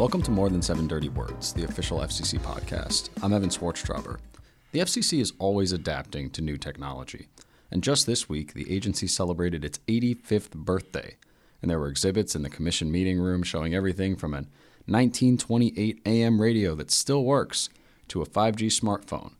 Welcome to More Than Seven Dirty Words, the official FCC podcast. I'm Evan Swartztrauber. The FCC is always adapting to new technology. And just this week, the agency celebrated its 85th birthday. And there were exhibits in the commission meeting room showing everything from a 1928 AM radio that still works to a 5G smartphone.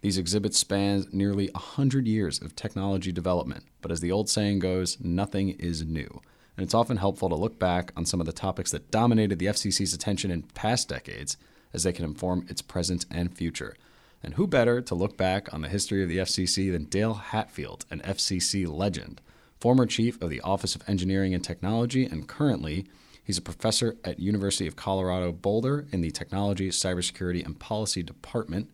These exhibits span nearly 100 years of technology development, but as the old saying goes, nothing is new and it's often helpful to look back on some of the topics that dominated the FCC's attention in past decades as they can inform its present and future. And who better to look back on the history of the FCC than Dale Hatfield, an FCC legend, former chief of the Office of Engineering and Technology, and currently he's a professor at University of Colorado Boulder in the Technology, Cybersecurity, and Policy Department.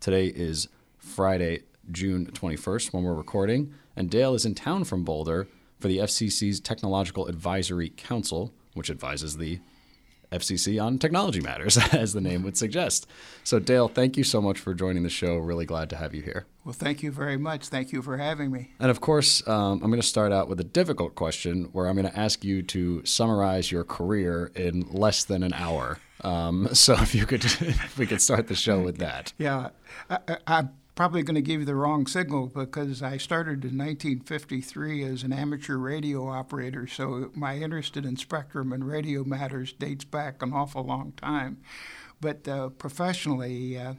Today is Friday, June 21st when we're recording, and Dale is in town from Boulder for the FCC's Technological Advisory Council, which advises the FCC on technology matters, as the name would suggest. So, Dale, thank you so much for joining the show. Really glad to have you here. Well, thank you very much. Thank you for having me. And of course, um, I'm going to start out with a difficult question where I'm going to ask you to summarize your career in less than an hour. Um, so, if you could, if we could start the show with that. Yeah, I, I, probably going to give you the wrong signal because I started in 1953 as an amateur radio operator, so my interest in spectrum and radio matters dates back an awful long time. But uh, professionally, uh,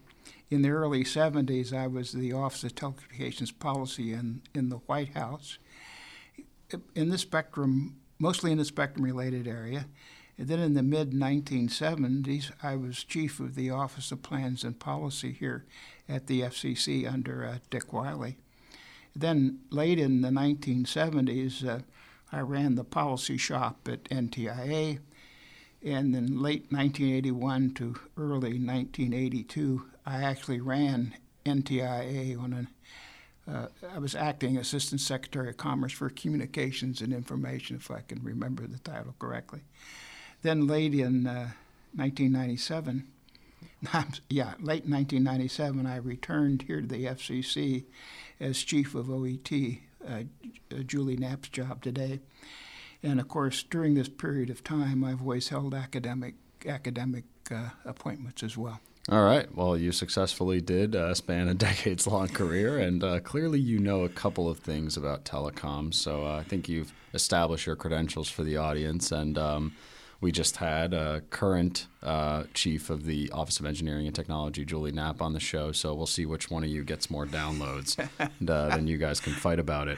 in the early 70s, I was the Office of Telecommunications Policy in, in the White House. In the spectrum, mostly in the spectrum related area. And then in the mid 1970s, I was chief of the Office of Plans and Policy here at the FCC under uh, Dick Wiley. Then late in the 1970s, uh, I ran the policy shop at NTIA. And then late 1981 to early 1982, I actually ran NTIA on an uh, I was acting Assistant Secretary of Commerce for Communications and Information, if I can remember the title correctly. Then late in uh, 1997, yeah, late 1997, I returned here to the FCC as chief of OET, uh, Julie Knapp's job today. And of course, during this period of time, I've always held academic academic uh, appointments as well. All right. Well, you successfully did uh, span a decades long career, and uh, clearly you know a couple of things about telecom. So uh, I think you've established your credentials for the audience. And um, we just had a current uh, chief of the Office of Engineering and Technology, Julie Knapp, on the show. So we'll see which one of you gets more downloads, and uh, then you guys can fight about it.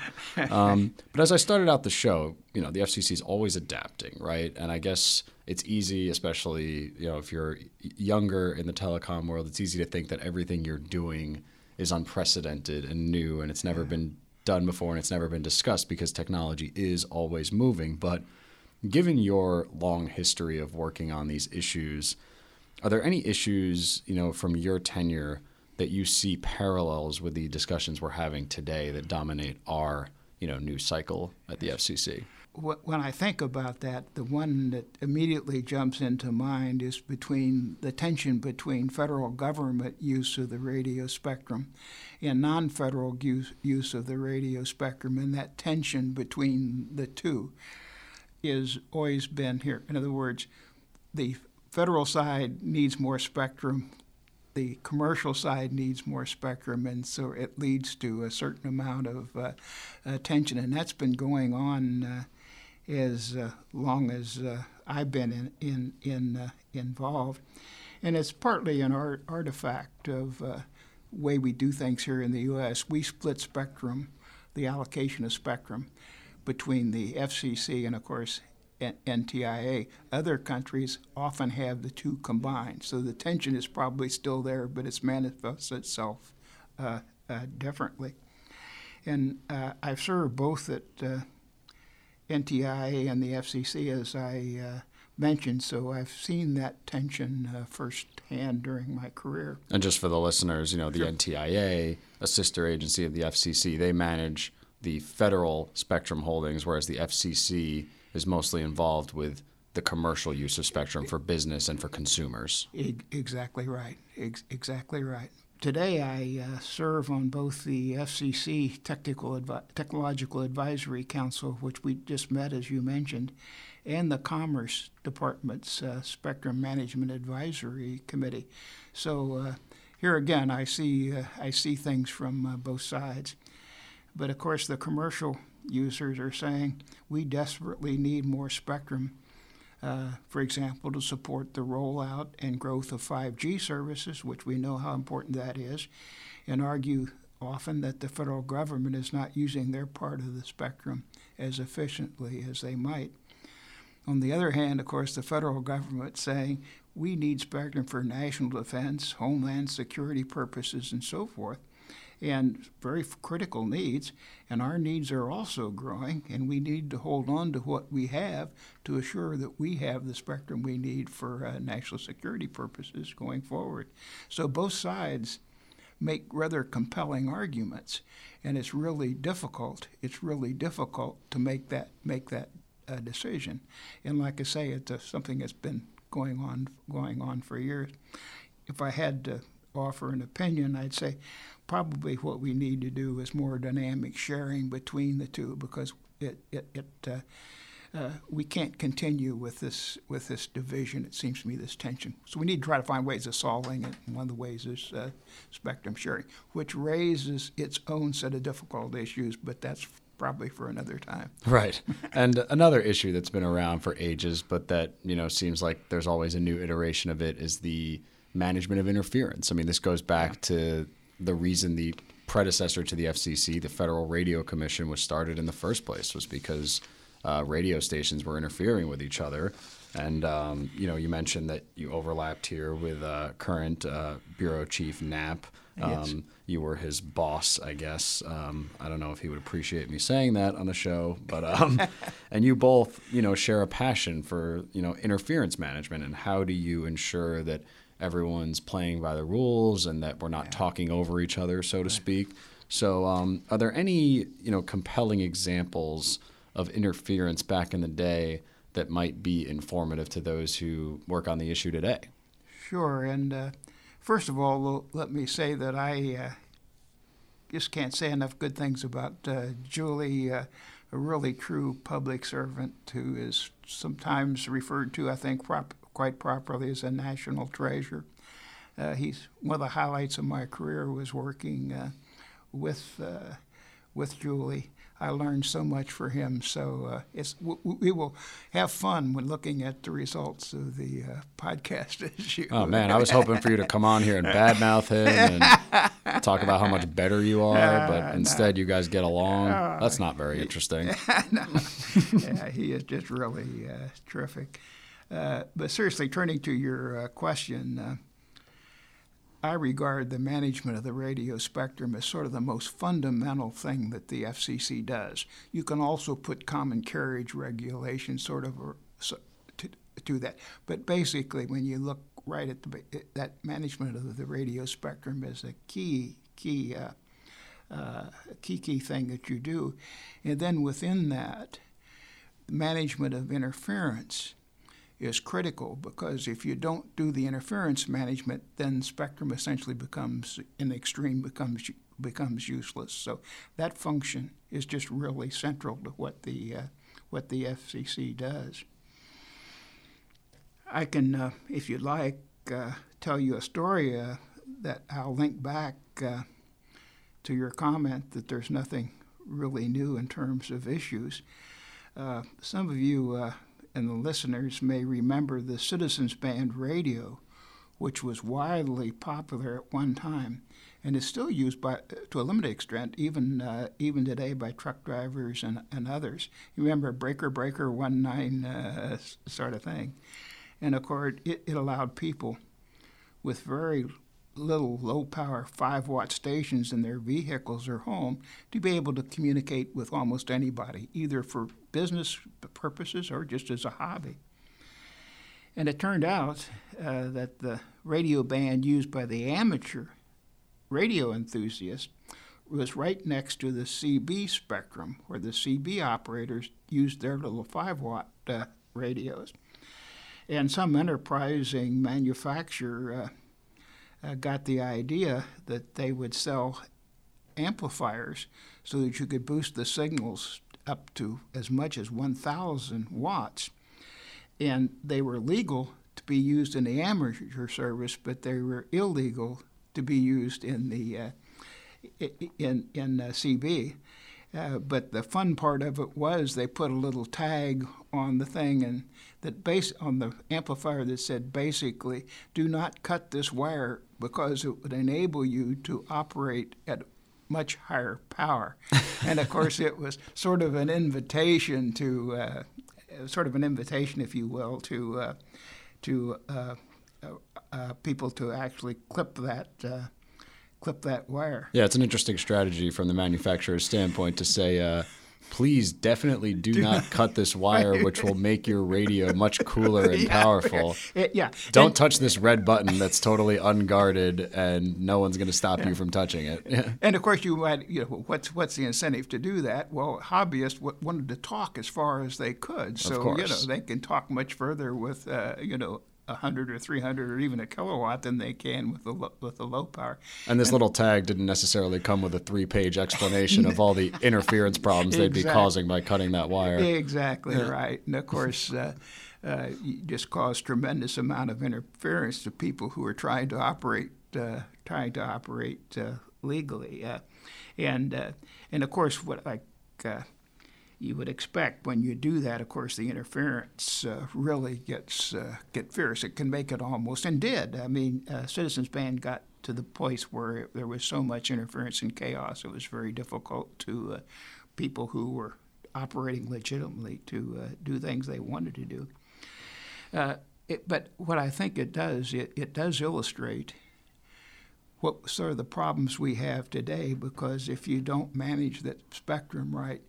Um, but as I started out the show, you know, the FCC is always adapting, right? And I guess it's easy, especially you know, if you're younger in the telecom world, it's easy to think that everything you're doing is unprecedented and new, and it's never been done before, and it's never been discussed because technology is always moving, but Given your long history of working on these issues, are there any issues, you know, from your tenure that you see parallels with the discussions we're having today that dominate our, you know, new cycle at the FCC? When I think about that, the one that immediately jumps into mind is between the tension between federal government use of the radio spectrum and non-federal use, use of the radio spectrum, and that tension between the two is always been here. In other words, the federal side needs more spectrum, the commercial side needs more spectrum, and so it leads to a certain amount of uh, attention, and that's been going on uh, as uh, long as uh, I've been in, in, in uh, involved, and it's partly an art, artifact of way we do things here in the U.S. We split spectrum, the allocation of spectrum between the FCC and, of course, NTIA. Other countries often have the two combined, so the tension is probably still there, but it's manifests itself uh, uh, differently. And uh, I've served both at uh, NTIA and the FCC, as I uh, mentioned, so I've seen that tension uh, firsthand during my career. And just for the listeners, you know, the sure. NTIA, a sister agency of the FCC, they manage the federal spectrum holdings, whereas the FCC is mostly involved with the commercial use of spectrum for business and for consumers. Exactly right. exactly right. today I uh, serve on both the FCC Technical Advi- Technological Advisory Council, which we just met, as you mentioned, and the Commerce Department's uh, Spectrum Management Advisory Committee. So uh, here again, I see uh, I see things from uh, both sides. But of course, the commercial users are saying we desperately need more spectrum uh, for example, to support the rollout and growth of 5G services, which we know how important that is, and argue often that the federal government is not using their part of the spectrum as efficiently as they might. On the other hand, of course, the federal government saying we need spectrum for national defense, homeland security purposes, and so forth and very critical needs. And our needs are also growing, and we need to hold on to what we have to assure that we have the spectrum we need for uh, national security purposes going forward. So both sides make rather compelling arguments, and it's really difficult. It's really difficult to make that make that uh, decision. And like I say, it's something that's been going on going on for years. If I had to offer an opinion, I'd say probably what we need to do is more dynamic sharing between the two because it, it, it uh, uh, we can't continue with this with this division. It seems to me this tension. So we need to try to find ways of solving it. And one of the ways is uh, spectrum sharing, which raises its own set of difficult issues. But that's probably for another time. Right. and another issue that's been around for ages, but that you know seems like there's always a new iteration of it is the management of interference. I mean, this goes back to the reason the predecessor to the FCC, the Federal Radio Commission, was started in the first place was because uh, radio stations were interfering with each other. And um, you know, you mentioned that you overlapped here with uh, current uh, bureau chief Knapp. Um, yes. You were his boss, I guess. Um, I don't know if he would appreciate me saying that on the show, but um, and you both, you know, share a passion for you know interference management and how do you ensure that everyone's playing by the rules and that we're not yeah. talking over each other, so to right. speak. So, um, are there any you know compelling examples of interference back in the day that might be informative to those who work on the issue today? Sure. And uh, first of all, let me say that I uh, just can't say enough good things about uh, Julie, uh, a really true public servant who is sometimes referred to, I think, prop- quite properly as a national treasure. Uh, he's one of the highlights of my career was working uh, with uh, with Julie. I learned so much for him. So uh, it's w- we will have fun when looking at the results of the uh, podcast issue. Oh man, I was hoping for you to come on here and badmouth him and talk about how much better you are, but instead you guys get along. That's not very interesting. no. yeah, he is just really uh, terrific. Uh, but seriously, turning to your uh, question, uh, I regard the management of the radio spectrum as sort of the most fundamental thing that the FCC does. You can also put common carriage regulation sort of uh, to, to that. But basically, when you look right at the, that management of the radio spectrum is a key, key, uh, uh, key, key thing that you do. And then within that, management of interference is critical because if you don't do the interference management, then spectrum essentially becomes, in the extreme, becomes becomes useless. So that function is just really central to what the uh, what the FCC does. I can, uh, if you'd like, uh, tell you a story uh, that I'll link back uh, to your comment that there's nothing really new in terms of issues. Uh, some of you and the listeners may remember the Citizens Band radio, which was widely popular at one time and is still used by, to a limited extent, even uh, even today by truck drivers and, and others. You remember breaker breaker one nine uh, sort of thing, and of course it, it allowed people with very little low power 5 watt stations in their vehicles or home to be able to communicate with almost anybody, either for business purposes or just as a hobby. And it turned out uh, that the radio band used by the amateur radio enthusiast was right next to the CB spectrum, where the CB operators used their little 5 watt uh, radios. And some enterprising manufacturer uh, uh, got the idea that they would sell amplifiers so that you could boost the signals up to as much as 1,000 watts. And they were legal to be used in the amateur service, but they were illegal to be used in the uh, in in uh, CB. Uh, but the fun part of it was they put a little tag on the thing and that base on the amplifier that said basically do not cut this wire because it would enable you to operate at much higher power. and of course, it was sort of an invitation to, uh, sort of an invitation, if you will, to uh, to uh, uh, uh people to actually clip that uh, clip that wire. Yeah, it's an interesting strategy from the manufacturer's standpoint to say please definitely do, do not, not, cut this wire, which will make your radio much cooler and yeah, powerful. Yeah. Don't and, touch this red button that's totally unguarded, and no one's going to stop yeah. you from touching it. and of course, you might, you know, what's what's the incentive to do that? Well, hobbyists wanted to talk as far as they could, so you know they can talk much further with, uh, you know, 100 or 300 or even a kilowatt than they can with the low, with the low power. And this and, little tag didn't necessarily come with a three-page explanation of all the interference problems they'd be causing by cutting that wire. Exactly yeah. right. And of course, uh, uh, you just cause tremendous amount of interference to people who are trying to operate uh, trying to operate uh, legally. Uh, and uh, and of course, what like you would expect when you do that. Of course, the interference uh, really gets uh, get fierce. It can make it almost and did. I mean, uh, Citizens Band got to the place where there was so much interference and chaos. It was very difficult to uh, people who were operating legitimately to uh, do things they wanted to do. Uh, it, but what I think it does, it, it does illustrate what sort of the problems we have today because if you don't manage that spectrum right,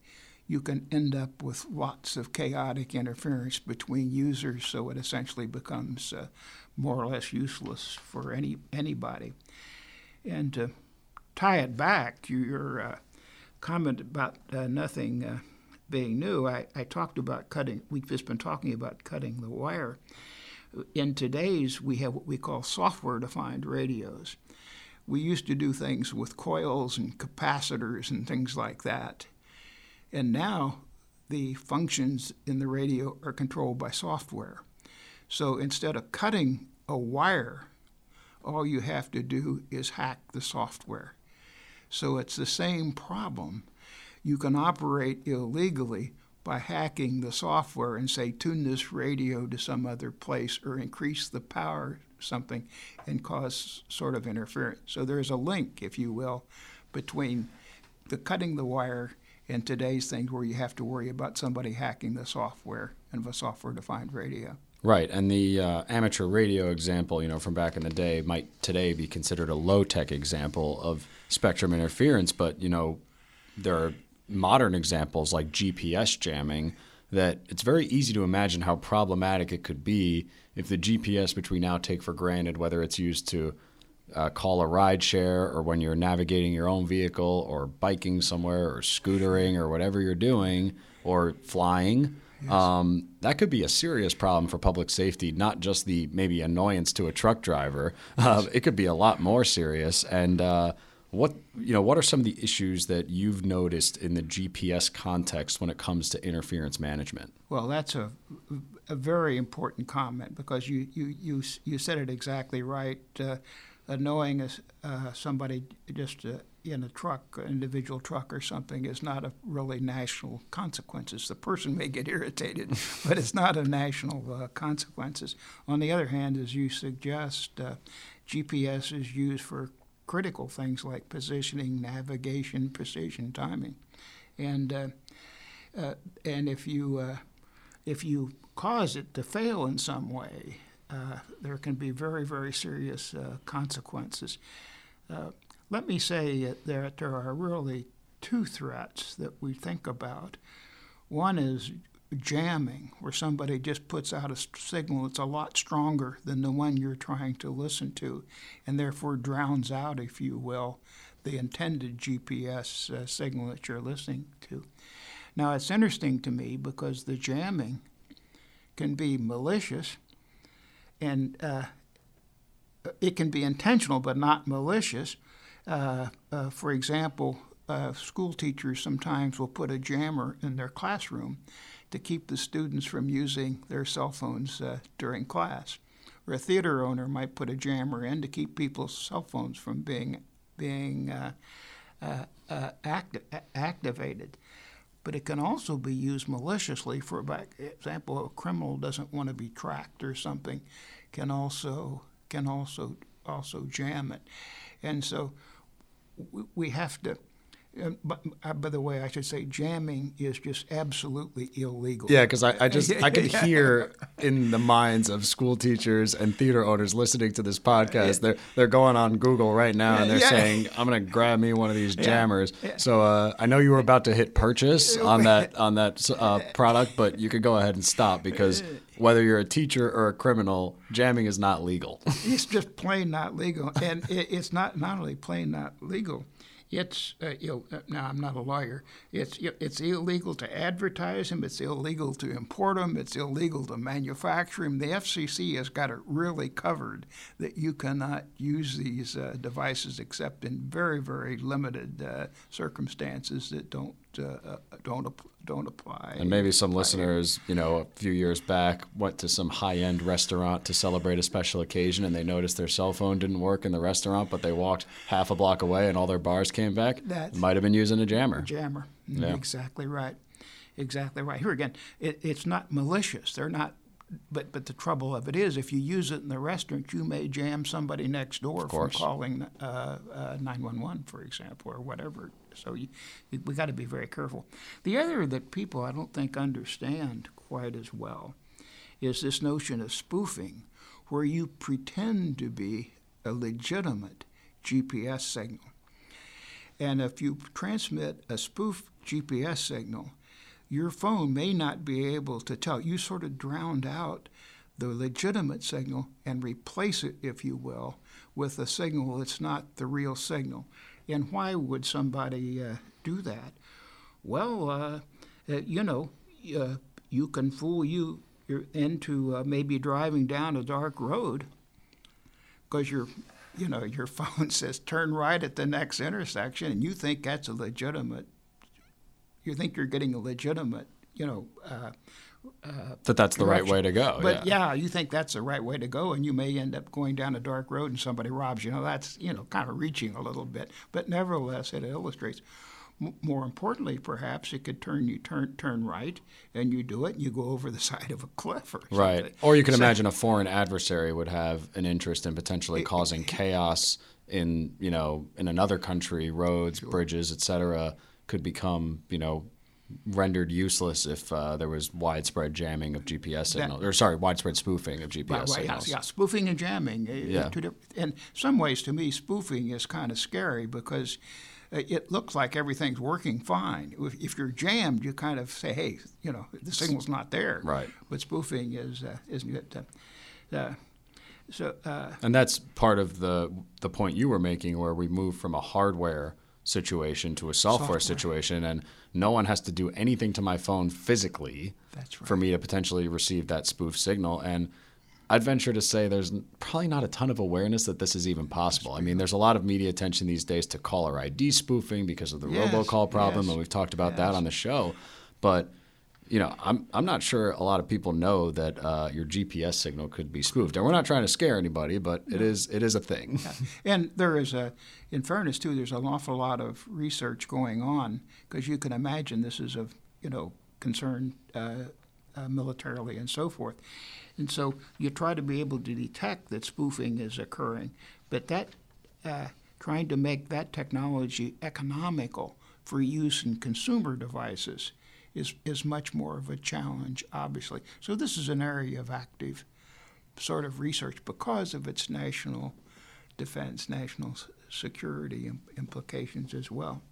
you can end up with lots of chaotic interference between users, so it essentially becomes uh, more or less useless for any anybody. And to tie it back to your uh, comment about uh, nothing uh, being new, I, I talked about cutting. We've just been talking about cutting the wire. In today's, we have what we call software-defined radios. We used to do things with coils and capacitors and things like that and now the functions in the radio are controlled by software. So instead of cutting a wire, all you have to do is hack the software. So it's the same problem. You can operate illegally by hacking the software and say, tune this radio to some other place or increase the power something and cause sort of interference. So there's a link, if you will, between the cutting the wire in today's things where you have to worry about somebody hacking the software of a software defined radio. Right, and the uh, amateur radio example, you know, from back in the day, might today be considered a low tech example of spectrum interference. But you know, there are modern examples like GPS jamming that it's very easy to imagine how problematic it could be if the GPS, which we now take for granted, whether it's used to uh, call a ride share or when you're navigating your own vehicle or biking somewhere or scootering or whatever you're doing or flying. Yes. Um, that could be a serious problem for public safety, not just the maybe annoyance to a truck driver. Uh, it could be a lot more serious. And uh, what you know, what are some of the issues that you've noticed in the GPS context when it comes to interference management? Well, that's a, a very important comment because you you you, you said it exactly right. Knowing uh, somebody just uh, in a truck, an individual truck or something, is not a really national consequences. The person may get irritated, but it's not a national uh, consequences. On the other hand, as you suggest, uh, GPS is used for critical things like positioning, navigation, precision, timing, and uh, uh, and if you if you cause it to fail in some way, uh, there can be very, very serious uh, consequences. Uh, let me say that there are really two threats that we think about. One is jamming, where somebody just puts out a signal that's a lot stronger than the one you're trying to listen to, and therefore drowns out, if you will, the intended GPS uh, signal that you're listening to. Now, it's interesting to me because the jamming can be malicious and uh, it can be intentional but not malicious. Uh, uh, for example, uh, school teachers sometimes will put a jammer in their classroom to keep the students from using their cell phones uh, during class. Or a theater owner might put a jammer in to keep people's cell phones from being being uh, acti- activated. But it can also be used maliciously. For example, a criminal doesn't want to be tracked or something, can also can also also jam it, and so we have to but, uh, by the way, I should say jamming is just absolutely illegal. Yeah, because I, I just I could hear in the minds of school teachers and theater owners listening to this podcast, they're they're going on Google right now and they're yeah. saying, "I'm going to grab me one of these jammers." Yeah. So uh, I know you were about to hit purchase on that on that uh, product, but you could go ahead and stop because whether you're a teacher or a criminal, jamming is not legal. it's just plain not legal, and it, it's not not only plain not legal it's uh, Ill, uh, now I'm not a lawyer. It's it's illegal to advertise them. It's illegal to import them. It's illegal to manufacture them. The FCC has got it really covered that you cannot use these uh, devices except in very very limited uh, circumstances that don't uh, don't don't apply. And maybe some listeners, you know, a few years back went to some high-end restaurant to celebrate a special occasion, and they noticed their cell phone didn't work in the restaurant, but they walked half a block away, and all their bars came back. That might have been using a jammer. Jammer, yeah. exactly right, exactly right. Here again, it, it's not malicious. They're not but but the trouble of it is, if you use it in the restaurant, you may jam somebody next door from calling uh, uh, 911, for example, or whatever. So you, we got to be very careful. The other that people I don't think understand quite as well is this notion of spoofing, where you pretend to be a legitimate GPS signal. And if you transmit a spoof GPS signal, your phone may not be able to tell. You sort of drowned out the legitimate signal and replace it, if you will, with a signal that's not the real signal. And why would somebody uh, do that? Well, uh, uh, you know, uh, you can fool you into uh, maybe driving down a dark road because your, you know, your phone says turn right at the next intersection, and you think that's a legitimate you think you're getting a legitimate, you know. Uh, uh, that that's the direction. right way to go. But yeah. yeah. you think that's the right way to go, and you may end up going down a dark road and somebody robs you. Know that's you know kind of reaching a little bit, but nevertheless, it illustrates. M- more importantly, perhaps it could turn you turn turn right, and you do it, and you go over the side of a cliff or something. Right. Or you can so, imagine a foreign adversary would have an interest in potentially it, causing chaos in you know in another country, roads, sure. bridges, etc could become, you know, rendered useless if uh, there was widespread jamming of GPS signals, that, or sorry, widespread spoofing of GPS right, right, signals. Yeah, yeah, spoofing and jamming. Uh, yeah. in some ways, to me, spoofing is kind of scary because uh, it looks like everything's working fine. If you're jammed, you kind of say, "Hey, you know, the signal's not there." Right. But spoofing is uh, isn't it? Uh, uh so. and that's part of the the point you were making, where we move from a hardware situation to a software, software, situation, and no one has to do anything to my phone physically right. for me to potentially receive that spoof signal. And I'd venture to say there's probably not a ton of awareness that this is even possible. I mean, there's a lot of media attention these days to caller ID spoofing because of the yes, robocall problem, yes, and we've talked about yes. that on the show. But you know, I'm I'm not sure a lot of people know that uh, your GPS signal could be spoofed, and we're not trying to scare anybody, but it is it is a thing. Yeah. And there is a, in fairness too, there's an awful lot of research going on because you can imagine this is of you know concern uh, uh, militarily and so forth, and so you try to be able to detect that spoofing is occurring, but that uh, trying to make that technology economical for use in consumer devices is, is much more of a challenge, obviously. So this is an area of active sort of research because of its national defense, national security implications as well.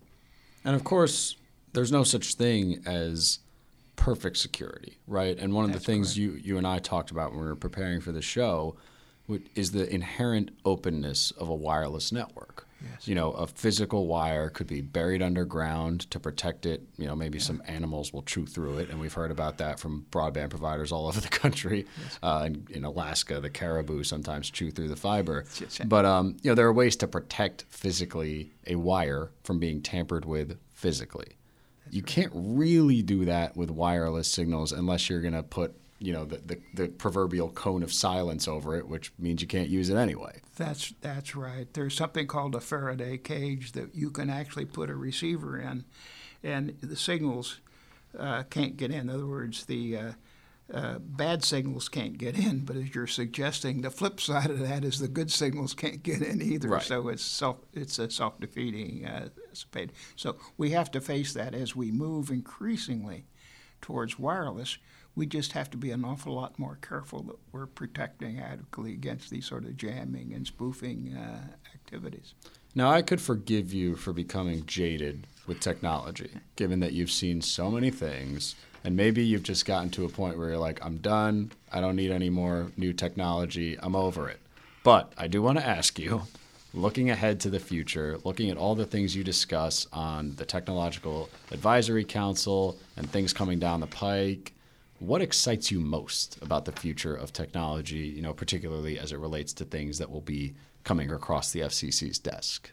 And of course, there's no such thing as perfect security, right? And one of That's the things you, you and I talked about when we were preparing for the show is the inherent openness of a wireless network. Yes. You know, a physical wire could be buried underground to protect it. You know, maybe some animals will chew through it, and we've heard about that from broadband providers all over the country. Uh, in, in Alaska, the caribou sometimes chew through the fiber. But um, you know, there are ways to protect physically a wire from being tampered with physically. you can't really do that with wireless signals unless you're going to put you know the, the, the proverbial cone of silence over it, which means you can't use it anyway. That's that's right. There's something called a Faraday cage that you can actually put a receiver in, and the signals uh, can't get in. In other words, the uh, uh, bad signals can't get in. But as you're suggesting, the flip side of that is the good signals can't get in either. Right. So it's self it's a self defeating uh. So we have to face that as we move increasingly towards wireless. We just have to be an awful lot more careful that we're protecting adequately against these sort of jamming and spoofing uh, activities. Now, I could forgive you for becoming jaded with technology, given that you've seen so many things, and maybe you've just gotten to a point where you're like, I'm done. I don't need any more new technology. I'm over it. But I do want to ask you, looking ahead to the future, looking at all the things you discuss on the Technological Advisory Council and things coming down the pike, what excites you most about the future of technology, you know, particularly as it relates to things that will be coming across the FCC's desk?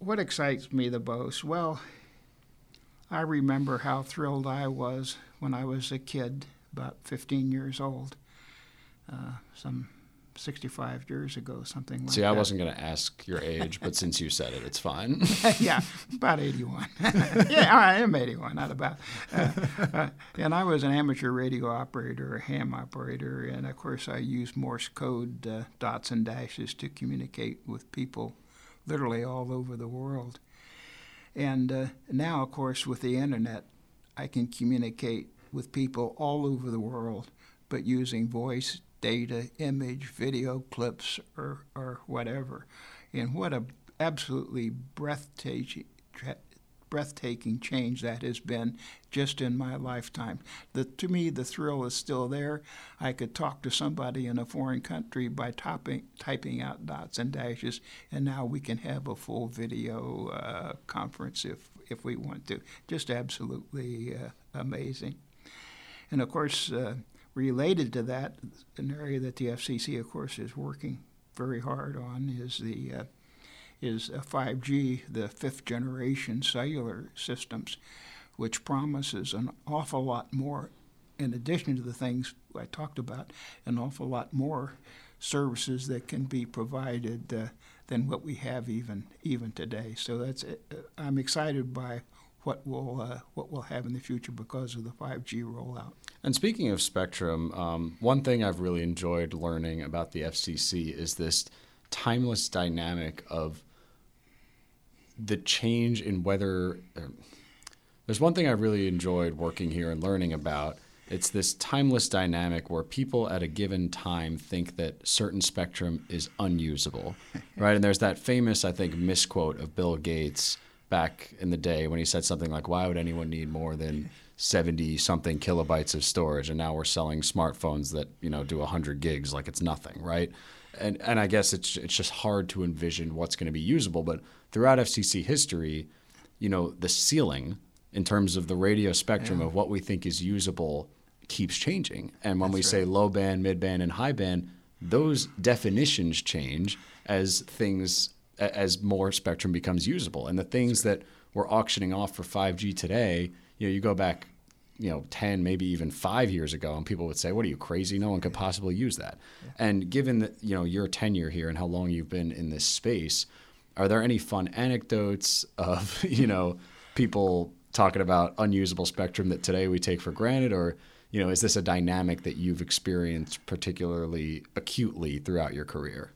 What excites me the most? Well, I remember how thrilled I was when I was a kid, about 15 years old, uh, some 65 years ago, something like See, that. I wasn't going to ask your age, but since you said it, it's fine. yeah, about 81. yeah, I am 81, not about. Uh, uh, and I was an amateur radio operator, a ham operator, and of course I used Morse code uh, dots and dashes to communicate with people literally all over the world. And uh, now, of course, with the internet, I can communicate with people all over the world, but using voice, data, image, video clips, or, or whatever. And what a absolutely breathtaking, breathtaking change that has been just in my lifetime. The, to me, the thrill is still there. I could talk to somebody in a foreign country by topping, typing out dots and dashes, and now we can have a full video uh, conference if, if we want to. Just absolutely uh, amazing. And of course, uh, related to that, an area that the FCC, of course, is working very hard on is the uh, is 5G, the fifth generation cellular systems, which promises an awful lot more, in addition to the things I talked about, an awful lot more services that can be provided uh, than what we have even even today. So that's uh, I'm excited by what we'll uh, what we'll have in the future because of the 5G rollout. And speaking of spectrum, um, one thing I've really enjoyed learning about the FCC is this timeless dynamic of the change in whether. Uh, there's one thing I really enjoyed working here and learning about. It's this timeless dynamic where people at a given time think that certain spectrum is unusable, right? And there's that famous, I think, misquote of Bill Gates back in the day when he said something like, "Why would anyone need more than 70 something kilobytes of storage?" And now we're selling smartphones that you know do 100 gigs like it's nothing, right? And and I guess it's it's just hard to envision what's going to be usable. But throughout FCC history, you know, the ceiling in terms of the radio spectrum Yeah. of what we think is usable keeps changing. And when we That's say low band, mid band, and high band, those definitions change as things as more spectrum becomes usable. And the things that we're auctioning off for 5G today, you know, you go back, you know, 10, maybe even five years ago, and people would say, "What are you crazy? No one could possibly use that." And given that you know your tenure here and how long you've been in this space, are there any fun anecdotes of you know people talking about unusable spectrum that today we take for granted, or you know, is this a dynamic that you've experienced particularly acutely throughout your career?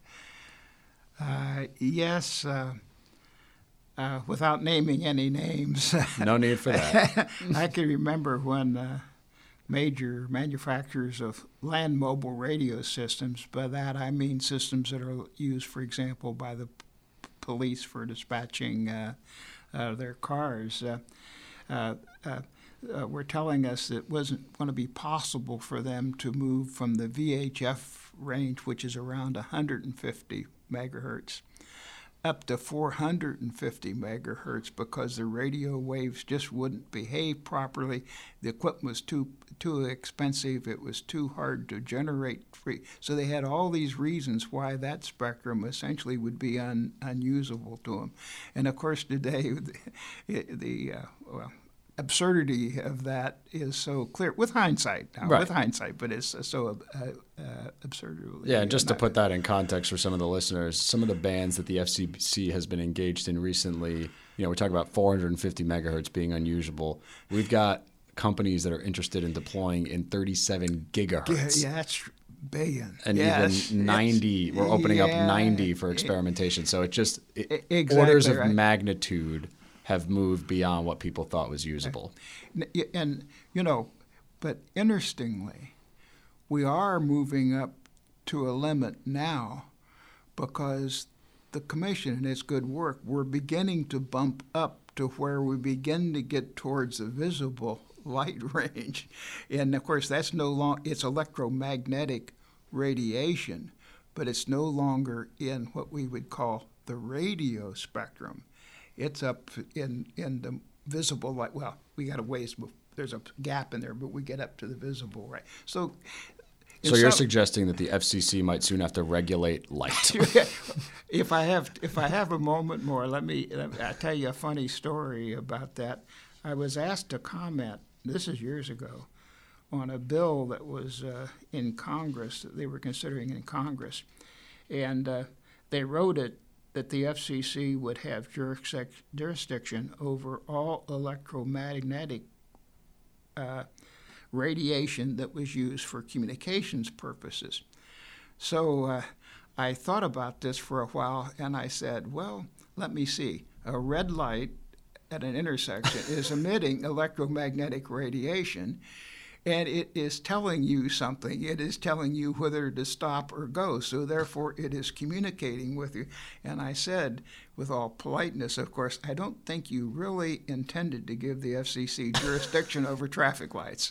Uh, yes, uh, uh, without naming any names. No need for that. I can remember when uh, major manufacturers of land mobile radio systems, by that I mean systems that are used, for example, by the p- police for dispatching uh, uh, their cars, uh, uh, uh, uh, were telling us that it wasn't going to be possible for them to move from the VHF range, which is around 150 megahertz, up to 450 megahertz because the radio waves just wouldn't behave properly. The equipment was too too expensive. It was too hard to generate free. So they had all these reasons why that spectrum essentially would be un, unusable to them. And of course, today the, the uh, well, absurdity of that is so clear with hindsight. Now, right. With hindsight, but it's so uh, uh, absurd. Yeah, and just to put that in context for some of the listeners, some of the bands that the FCC has been engaged in recently. You know, we talk about 450 megahertz being unusable. We've got companies that are interested in deploying in 37 gigahertz. Yeah, yeah that's billion. And yes, even 90, we're opening yeah, up 90 for experimentation. So it just it, exactly orders of right. magnitude have moved beyond what people thought was usable. And, you know, but interestingly, we are moving up to a limit now because the commission and its good work, we're beginning to bump up to where we begin to get towards the visible light range. And of course, that's no long, it's electromagnetic radiation, but it's no longer in what we would call the radio spectrum it's up in in the visible light. Well, we got a ways. There's a gap in there, but we get up to the visible right. So. So you're some, suggesting that the FCC might soon have to regulate light. if I have if I have a moment more, let me I'll tell you a funny story about that. I was asked to comment. This is years ago, on a bill that was uh, in Congress that they were considering in Congress, and uh, they wrote it that the FCC would have jurisdiction over all electromagnetic uh, radiation that was used for communications purposes. So uh, I thought about this for a while and I said, well, let me see. A red light at an intersection is emitting electromagnetic radiation and it is telling you something. It is telling you whether to stop or go. So therefore, it is communicating with you. And I said, with all politeness, of course, I don't think you really intended to give the FCC jurisdiction over traffic lights.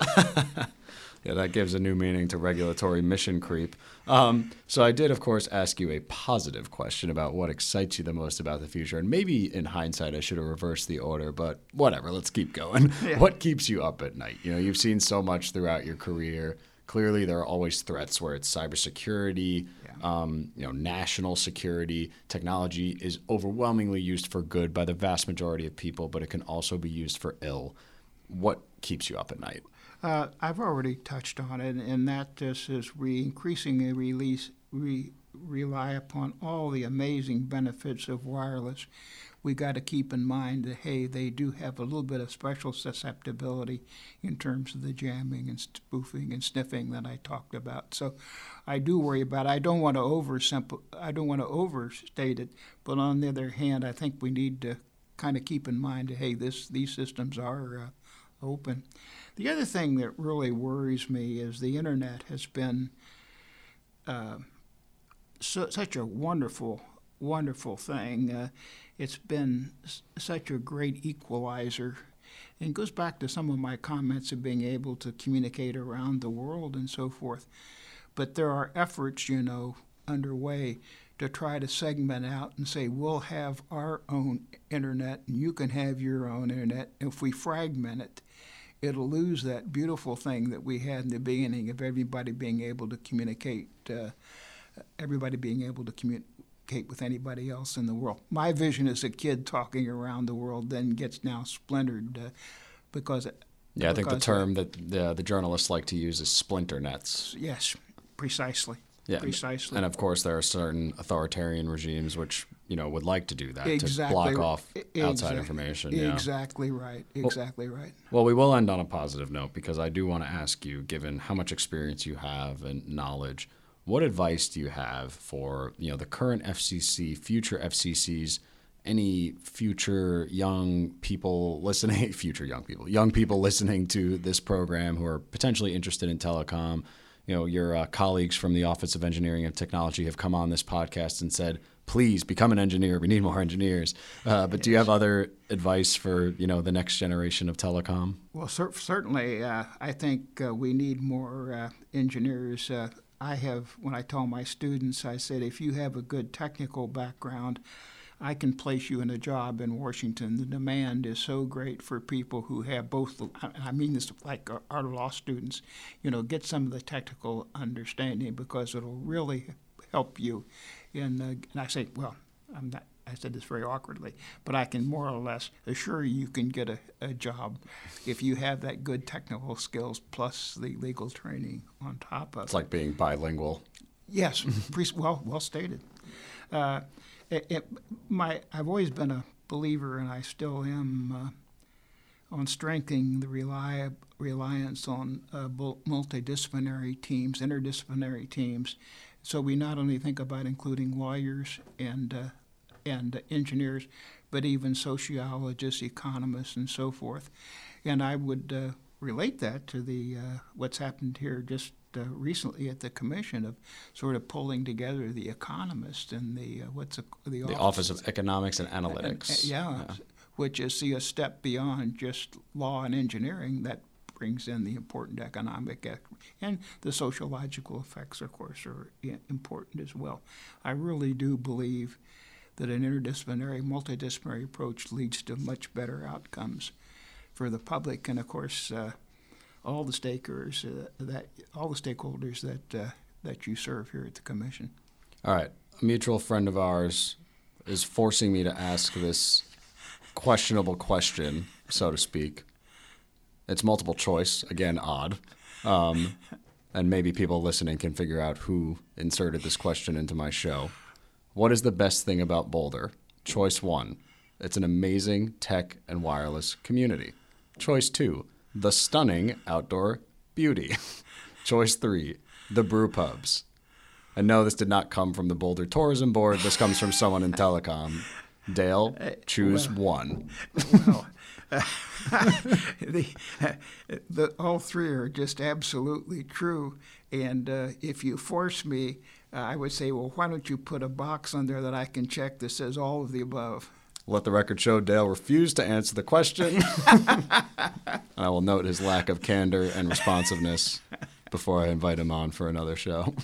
Yeah, that gives a new meaning to regulatory mission creep. Um, so I did, of course, ask you a positive question about what excites you the most about the future. And maybe in hindsight, I should have reversed the order, but whatever, let's keep going. Yeah. What keeps you up at night? You know, you've seen so much throughout your career. Clearly, there are always threats where it's cybersecurity, yeah. um, you know, national security. Technology is overwhelmingly used for good by the vast majority of people, but it can also be used for ill. What keeps you up at night? Uh, I've already touched on it, and that just is we increasingly release, re, rely upon all the amazing benefits of wireless. We got to keep in mind that hey, they do have a little bit of special susceptibility in terms of the jamming and spoofing and sniffing that I talked about. So, I do worry about. It. I don't want to oversimple. I don't want to overstate it, but on the other hand, I think we need to kind of keep in mind that hey, this these systems are uh, open. The other thing that really worries me is the internet has been uh, so, such a wonderful, wonderful thing. Uh, it's been s- such a great equalizer. And goes back to some of my comments of being able to communicate around the world and so forth. But there are efforts, you know, underway to try to segment out and say we'll have our own internet and you can have your own internet. If we fragment it, it'll lose that beautiful thing that we had in the beginning of everybody being able to communicate, uh, everybody being able to communicate with anybody else in the world. My vision as a kid talking around the world then gets now splintered uh, because. Yeah, I think the term that the, the journalists like to use is splinter nets. Yes, precisely. Yeah, precisely. And of course, there are certain authoritarian regimes which you know would like to do that exactly. to block off outside information. Yeah. Exactly right. Exactly well, right. Well, we will end on a positive note because I do want to ask you, given how much experience you have and knowledge, what advice do you have for you know the current FCC, future FCCs? Any future young people listening, future young people, young people listening to this program who are potentially interested in telecom, you know, your uh, colleagues from the Office of Engineering and Technology have come on this podcast and said, please become an engineer. We need more engineers. Uh, but do you have other advice for you know the next generation of telecom? Well, cer- certainly, uh, I think uh, we need more uh, engineers. Uh, I have when I tell my students, I said if you have a good technical background. I can place you in a job in Washington. The demand is so great for people who have both. The, I mean this like our law students, you know, get some of the technical understanding because it'll really help you. In, uh, and I say, well, I'm not. I said this very awkwardly, but I can more or less assure you you can get a, a job if you have that good technical skills plus the legal training on top of it's it. It's like being bilingual. Yes, well, well stated. Uh, it, it, my, I've always been a believer, and I still am, uh, on strengthening the rely, reliance on uh, multidisciplinary teams, interdisciplinary teams. So we not only think about including lawyers and uh, and engineers, but even sociologists, economists, and so forth. And I would uh, relate that to the uh, what's happened here just uh, recently at the commission of sort of pulling together the economists and the uh, what's a, the, the office, office of economics and analytics. And, yeah, yeah, which is see a step beyond just law and engineering that brings in the important economic and the sociological effects, of course, are important as well. I really do believe that an interdisciplinary, multidisciplinary approach leads to much better outcomes for the public, and of course. Uh, all the stakers uh, that all the stakeholders that uh, that you serve here at the commission. All right, a mutual friend of ours is forcing me to ask this questionable question, so to speak. It's multiple choice, again, odd. Um, and maybe people listening can figure out who inserted this question into my show. What is the best thing about Boulder? Choice one, it's an amazing tech and wireless community. Choice two, the stunning outdoor beauty. Choice three, the brew pubs. And no, this did not come from the Boulder Tourism Board. This comes from someone in telecom. Dale, uh, choose well, one. Well, uh, the, uh, the, all three are just absolutely true. And uh, if you force me, uh, I would say, well, why don't you put a box on there that I can check that says all of the above? Let the record show Dale refused to answer the question. I will note his lack of candor and responsiveness before I invite him on for another show.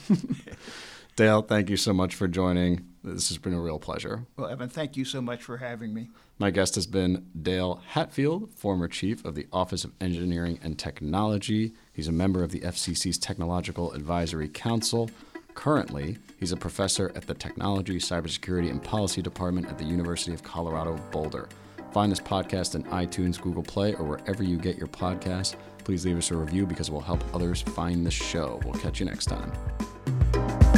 Dale, thank you so much for joining. This has been a real pleasure. Well, Evan, thank you so much for having me. My guest has been Dale Hatfield, former chief of the Office of Engineering and Technology. He's a member of the FCC's Technological Advisory Council. Currently, he's a professor at the Technology, Cybersecurity, and Policy Department at the University of Colorado Boulder. Find this podcast in iTunes, Google Play, or wherever you get your podcasts. Please leave us a review because it will help others find the show. We'll catch you next time.